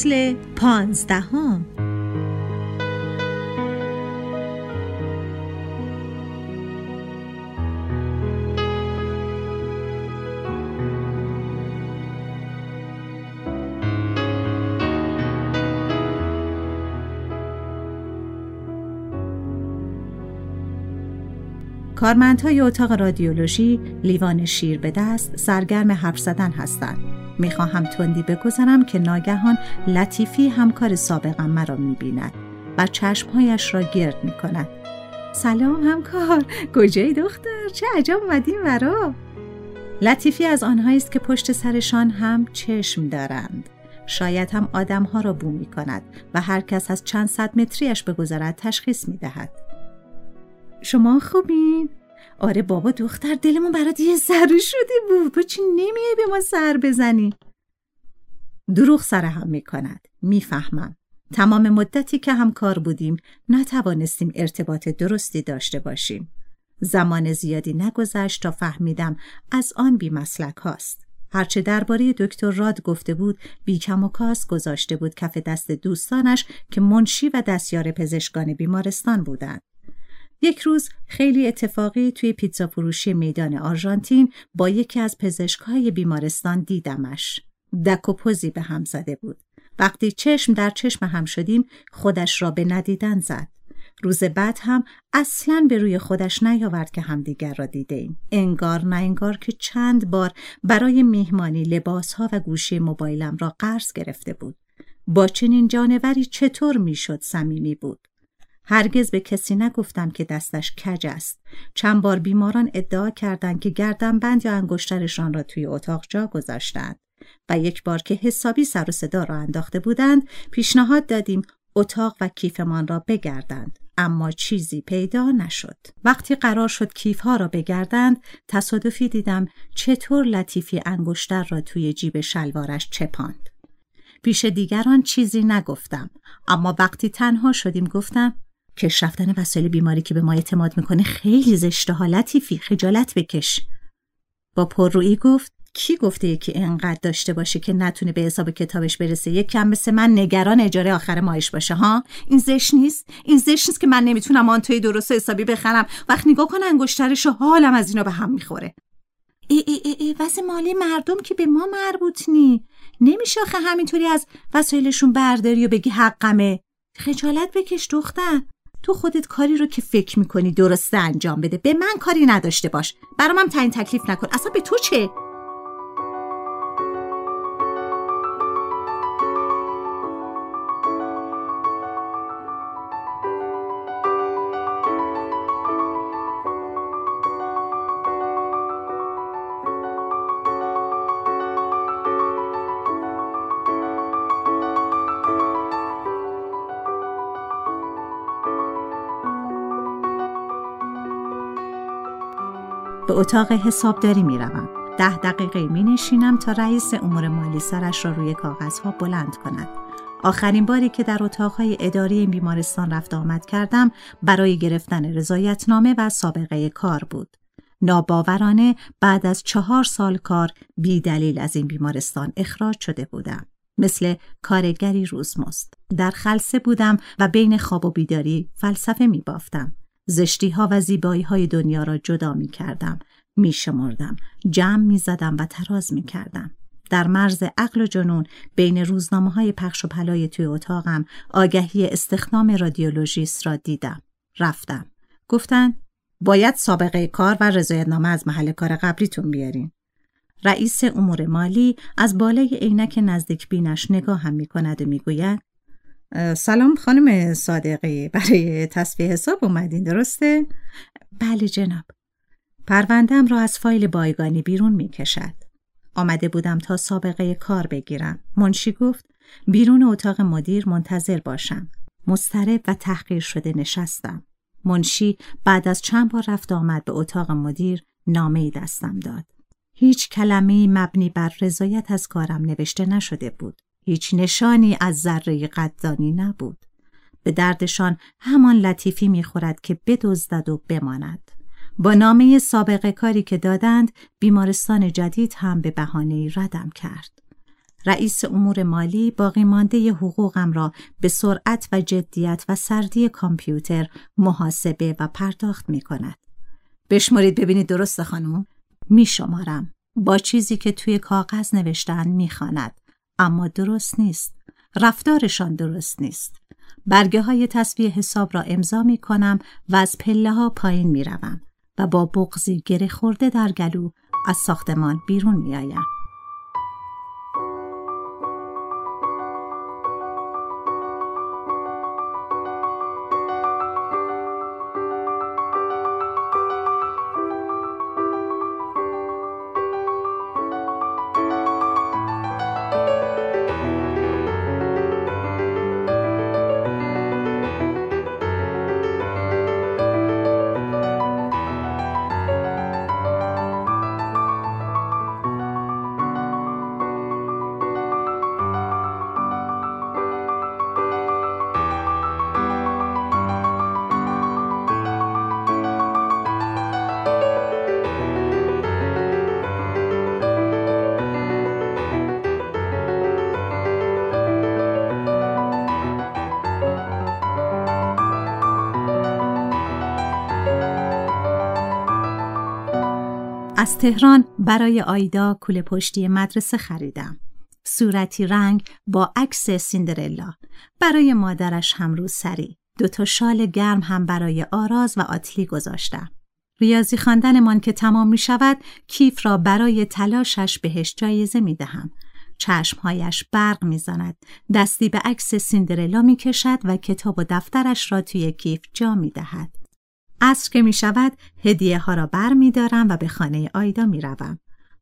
فصل پانزدهم کارمندهای اتاق رادیولوژی لیوان شیر به دست سرگرم حرف زدن هستند. می‌خواهم تندی بگذارم که ناگهان لطیفی همکار سابقم مرا می‌بیند و چشمهایش را گرد می‌کند. سلام همکار کجایی دختر چه عجب اومدیم ورا لطیفی از آنهایی است که پشت سرشان هم چشم دارند شاید هم آدمها را بو می کند و هر کس از چند صد متریش بگذرد تشخیص می دهد. شما خوبین؟ آره بابا دختر دلمون برات یه ذره شده بود. تو چی نمیای به ما سر بزنی؟ دروغ سر هم می‌کند. می‌فهمم. تمام مدتی که همکار بودیم نتوانستیم ارتباط درستی داشته باشیم. زمان زیادی نگذشت تا فهمیدم از آن بی مسلک هاست. هرچه درباره دکتر راد گفته بود بیکم و کاس گذاشته بود کف دست دوستانش که منشی و دستیار پزشکان بیمارستان بودند. یک روز خیلی اتفاقی توی پیتزا فروشی میدان آرژانتین با یکی از پزشکهای بیمارستان دیدمش. دک و پوزی به هم زده بود. وقتی چشم در چشم هم شدیم خودش را به ندیدن زد. روز بعد هم اصلا به روی خودش نیاورد که همدیگر را دیده انگار نه انگار که چند بار برای میهمانی لباسها و گوشی موبایلم را قرض گرفته بود. با چنین جانوری چطور می‌شد صمیمی بود؟ هرگز به کسی نگفتم که دستش کج است. چند بار بیماران ادعا کردند که گردن بند یا انگشترشان را توی اتاق جا گذاشتند و یک بار که حسابی سر و صدا را انداخته بودند پیشنهاد دادیم اتاق و کیفمان را بگردند. اما چیزی پیدا نشد. وقتی قرار شد کیفها را بگردند تصادفی دیدم چطور لطیفی انگشتر را توی جیب شلوارش چپاند. پیش دیگران چیزی نگفتم اما وقتی تنها شدیم گفتم کش رفتن وسایل بیماری که به ما اعتماد می‌کنه خیلی زشته حالتی فی خجالت بکش. با پررویی گفت کی گفته یکی انقدر داشته باشه که نتونه به حساب کتابش برسه؟ یک کم مثل من نگران اجاره آخر ماهش باشه ها؟ این زشت نیست؟ این زشت نیست که من نمی‌تونم آن توی درست حسابی بخرم. وقت نگاه کن انگشترش و حالم از اینا به هم می‌خوره. ای ای ای, ای واسه مالی مردم که به ما مربوط نی. نمیشه آخه همینطوری از وسایلشون برداری و بگی حقمه. خجالت بکش دختر. تو خودت کاری رو که فکر می‌کنی درسته انجام بده. به من کاری نداشته باش. برام هم تعیین تکلیف نکن. اصلا به تو چه؟ به اتاق حسابداری می روم. ده دقیقه می نشینم تا رئیس امور مالی سرش را روی کاغذها بلند کند. آخرین باری که در اتاقهای اداری این بیمارستان رفت آمد کردم برای گرفتن رضایتنامه و سابقه کار بود. ناباورانه بعد از چهار سال کار بی دلیل از این بیمارستان اخراج شده بودم. مثل کارگری روزمست. در خلصه بودم و بین خواب و بیداری فلسفه می بافتم. زشتی ها و زیبایی های دنیا را جدا می کردم. می شمردم. جمع می زدم و تراز می کردم. در مرز عقل و جنون بین روزنامه های پخش و پلای توی اتاقم آگهی استخدام رادیولوژیست را دیدم. رفتم. گفتن باید سابقه کار و رضایتنامه از محل کار قبلیتون بیارین. رئیس امور مالی از بالای عینک نزدیک بینش نگاه هم می کند و می گوید سلام خانم صادقی برای تصفیه حساب اومدین درسته؟ بله جناب. پروندم را از فایل بایگانی بیرون می کشد. آمده بودم تا سابقه کار بگیرم. منشی گفت بیرون اتاق مدیر منتظر باشم. مسترب و تحقیر شده نشستم. منشی بعد از چند بار رفت آمد به اتاق مدیر نامه دستم داد. هیچ کلمه مبنی بر رضایت از کارم نوشته نشده بود. هیچ نشانی از ذره قدردانی نبود. به دردشان همان لطیفی می‌خورد که بدزدد و بماند. با نامه سابقه کاری که دادند بیمارستان جدید هم به بهانه ردم کرد. رئیس امور مالی باقی مانده حقوقم را به سرعت و جدیت و سردی کامپیوتر محاسبه و پرداخت می کند. بشمارید ببینید درست خانم؟ می شمارم. با چیزی که توی کاغذ نوشتن می خاند. اما درست نیست. رفتارشان درست نیست. برگه های تصویه حساب را امضا می کنم و از پله ها پایین می روم و با بغزی گره خورده در گلو از ساختمان بیرون می آیم. از تهران برای آیدا کوله پشتی مدرسه خریدم. صورتی رنگ با عکس سیندرلا. برای مادرش هم رو سری دو تا شال گرم هم برای آراز و آتلی گذاشتم. ریاضی خواندنمان که تمام می شود کیف را برای تلاشش بهش جایزه می دهم. چشمهایش برق می‌زند دستی به عکس سیندرلا می کشد و کتاب و دفترش را توی کیف جا می دهد. عصر که می شود هدیه ها را بر می دارم و به خانه آیدا می روم.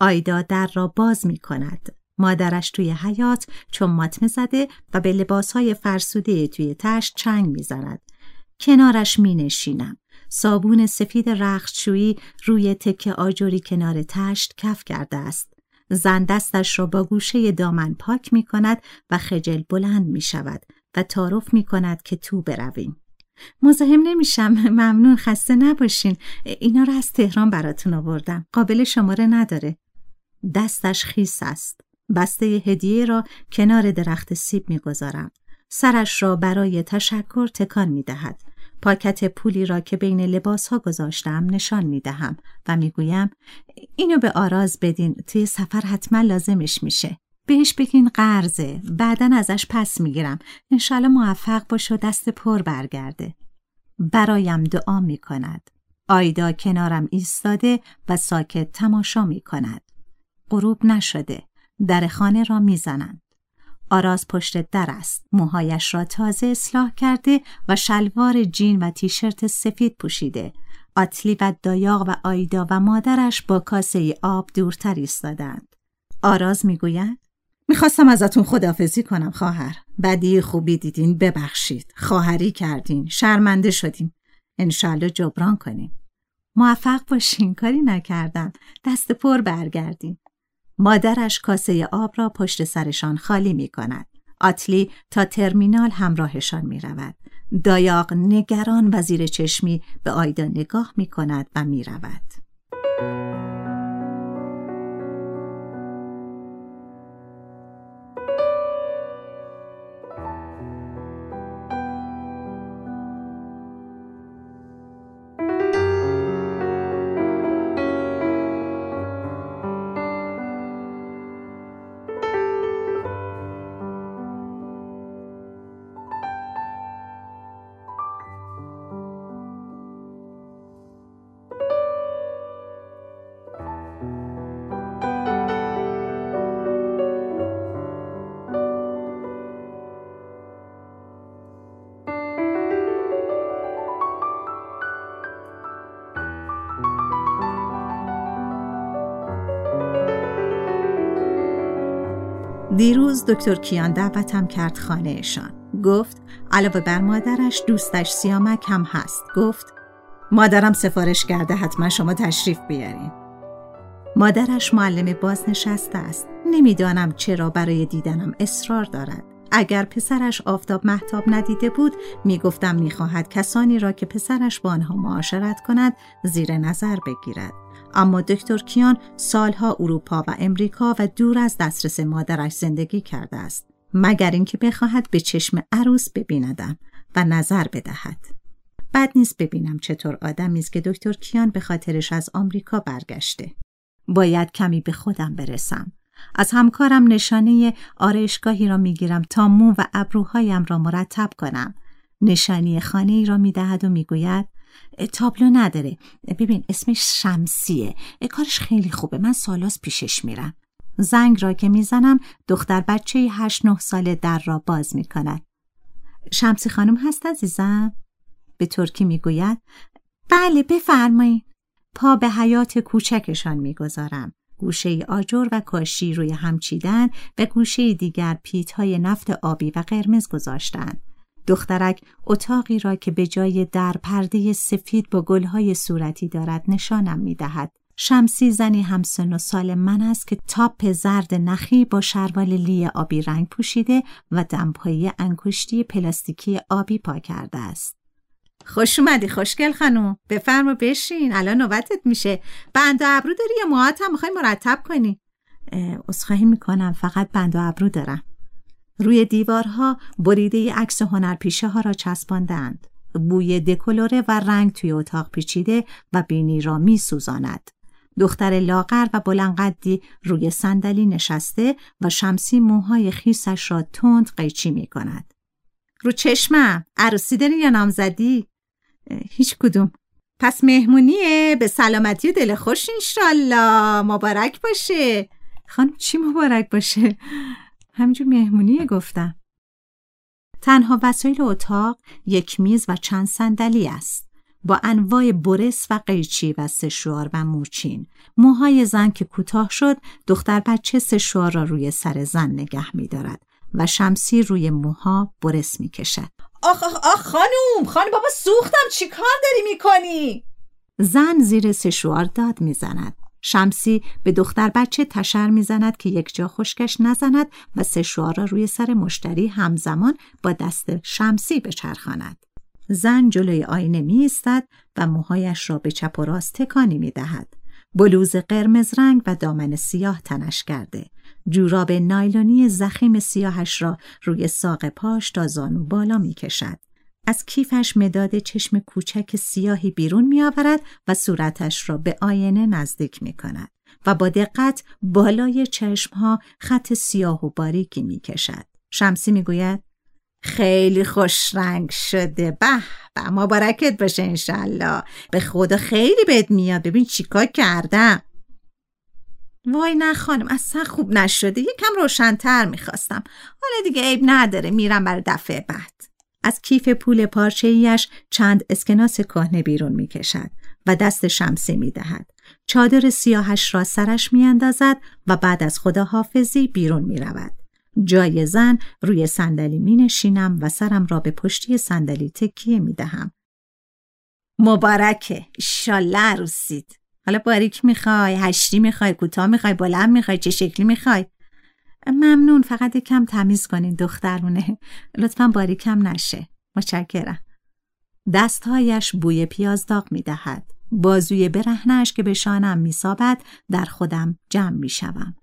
آیدا در را باز می کند. مادرش توی حیات چون ماتمه زده و به لباس های فرسوده توی تشت چنگ می زند. کنارش می نشینم. صابون سفید رختشویی روی تکه آجوری کنار تشت کف کرده است. زن دستش را با گوشه دامن پاک می کند و خجل بلند می شود و تعارف می کند که تو برویم. مزاحم نمیشم. ممنون. خسته نباشین. اینا رو از تهران براتون آوردم. قابل شماره نداره. دستش خیس است. بسته هدیه را کنار درخت سیب می‌گذارم. سرش را برای تشکر تکان می‌دهد. پاکت پولی را که بین لباس ها گذاشتم نشان می دهم و می گویم اینو به آراز بدین. توی سفر حتما لازمش میشه. بهش بگین قرضه. بعدا ازش پس می‌گیرم. انشالله موفق باش و دست پر برگرده. برایم دعا می‌کند. آیدا کنارم ایستاده و ساکت تماشا می‌کند. غروب نشده. در خانه را می‌زنند. آراز پشت در است. موهایش را تازه اصلاح کرده و شلوار جین و تیشرت سفید پوشیده. آتلی و دایاغ و آیدا و مادرش با کاسه آب دورتر ایستادند. آراز می‌گوید؟ می‌خواستم ازتون خدافزی کنم خواهر بدی خوبی دیدین ببخشید خواهری کردین شرمنده شدیم انشالله جبران کنیم موفق باشین کاری نکردم دست پر برگردین مادرش کاسه آب را پشت سرشان خالی می کند. آتلی تا ترمینال همراهشان می رود. دایاق نگران و چشمی به آیدا نگاه می کند و می رود. دیروز دکتر کیان دعوتم کرد خانهشان. گفت علاوه بر مادرش دوستش سیامک هم هست. گفت مادرم سفارش کرده حتما شما تشریف بیارین. مادرش معلم بازنشسته است. نمی‌دانم چرا برای دیدنم اصرار دارد. اگر پسرش آفتاب محتاب ندیده بود می‌گفتم می‌خواهد کسانی را که پسرش با آنها معاشرت کند زیر نظر بگیرد. اما دکتر کیان سالها اروپا و امریکا و دور از دسترس مادرش زندگی کرده است مگر اینکه بخواهد به چشم عروس ببیندم و نظر بدهد. بد نیست ببینم چطور آدمی است که دکتر کیان به خاطرش از آمریکا برگشته. باید کمی به خودم برسم. از همکارم نشانه آرایشگاهی را می‌گیرم تا مو و ابروهایم را مرتب کنم. نشانی خانه ای را می‌دهد و می‌گوید تابلو نداره. ببین اسمش شمسیه. کارش خیلی خوبه. من سالاس پیشش میرم. زنگ را که می‌زنم دختر بچه هشت نه ساله در را باز می‌کند. شمسی خانم هست عزیزم؟ به ترکی می‌گوید. بله بفرمایید پا به حیات کوچکشان می‌گذارم. گوشه آجر و کاشی روی هم چیدن و گوشه دیگر پیت های نفت آبی و قرمز گذاشتند. دخترک اتاقی را که به جای در پرده سفید با گلهای صورتی دارد نشانم می دهد. شمسی زنی همسن و سال من است که تاپ زرد نخی با شروال لی آبی رنگ پوشیده و دمپایی انگشتی پلاستیکی آبی پا کرده است. خوش اومدی خوشگل خانوم. بفرما بشین. الان نوبتت میشه. بند و ابرو داری یا موهات هم می‌خوای مرتب کنی؟ اصخاهی می‌کنم. فقط بند و ابرو دارم. روی دیوارها بریده عکس هنرپیشه ها را چسباندند. بوی دکولوره و رنگ توی اتاق پیچیده و بینی را میسوزاند. دختر لاغر و بلنقدی روی صندلی نشسته و شمسی موهای خیسش را تند قیچی می کند. رو چشمم عروسی داری یا نامزدی؟ هیچ کدوم. پس مهمونیه به سلامتی و دل خوش انشالله مبارک باشه. خانم چی مبارک باشه؟ همجور مهمونیه گفتم. تنها وسایل اتاق یک میز و چند صندلی است. با انواع برس و قیچی و سشوار و موچین موهای زن که کوتاه شد دختر بچه سشوار را روی سر زن نگه می دارد و شمسی روی موها برس می کشد آخ آخ آخ خانوم خانم بابا سوختم چی کار داری می‌کنی؟ زن زیر سشوار داد می‌زند. شمسی به دختر بچه تشر می‌زند که یک جا خشکش نزند و سشوار را روی سر مشتری همزمان با دست شمسی بچرخاند. زن جلوی آینه می استد و موهایش را به چپ و راست تکانی می دهد. بلوز قرمز رنگ و دامن سیاه تنش کرده. جوراب نایلونی زخیم سیاهش را روی ساق پاش تا زانو بالا می کشد. از کیفش مداد چشم کوچک سیاهی بیرون می آورد و صورتش را به آینه نزدیک می کند و با دقت بالای چشمها خط سیاه و باریکی می کشد. شمسی می گوید خیلی خوش رنگ شده. به به مبارکت باشه انشالله به خدا خیلی بد میاد. ببین چیکار کردم. وای نه خانم اصلا خوب نشده. یکم روشنتر می‌خواستم. حالا دیگه عیب نداره. میرم برای دفعه بعد. از کیف پول پارچه ایش چند اسکناس کهنه بیرون می‌کشد و دست شمسی می‌دهد. چادر سیاهش را سرش میاندازد و بعد از خداحافظی بیرون می‌رود. جای زن روی صندلی می نشینم و سرم را به پشتی صندلی تکیه می دهم. مبارکه. ایشالله عروسید حالا باریک می‌خوای هشتی می‌خوای کوتاه می‌خوای بلند می‌خوای چه شکلی می‌خوای؟ ممنون فقط کم تمیز کنین دخترونه. لطفا باریکم نشه. متشکرم. دستهایش بوی پیاز داغ می‌دهد. بازوی برهنش که به شانم میسابد در خودم جمع می‌شوم.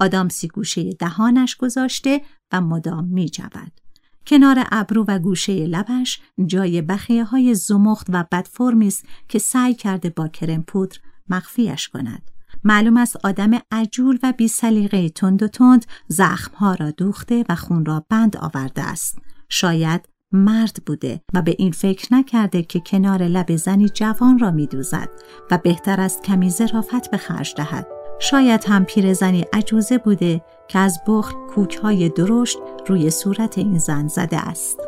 آدامسی گوشه دهانش گذاشته و مدام می جود. کنار ابرو و گوشه لبش جای بخیه های زمخت و بدفرمی است که سعی کرده با کرم پودر مخفیش کند. معلوم است آدم عجول و بی سلیقه تند و تند زخمها را دوخته و خون را بند آورده است. شاید مرد بوده و به این فکر نکرده که کنار لب زنی جوان را میدوزد و بهتر است کمی ظرافت به خرج دهد. شاید هم پیرزنی عجوزه بوده که از بخل کوک های درشت روی صورت این زن زده است.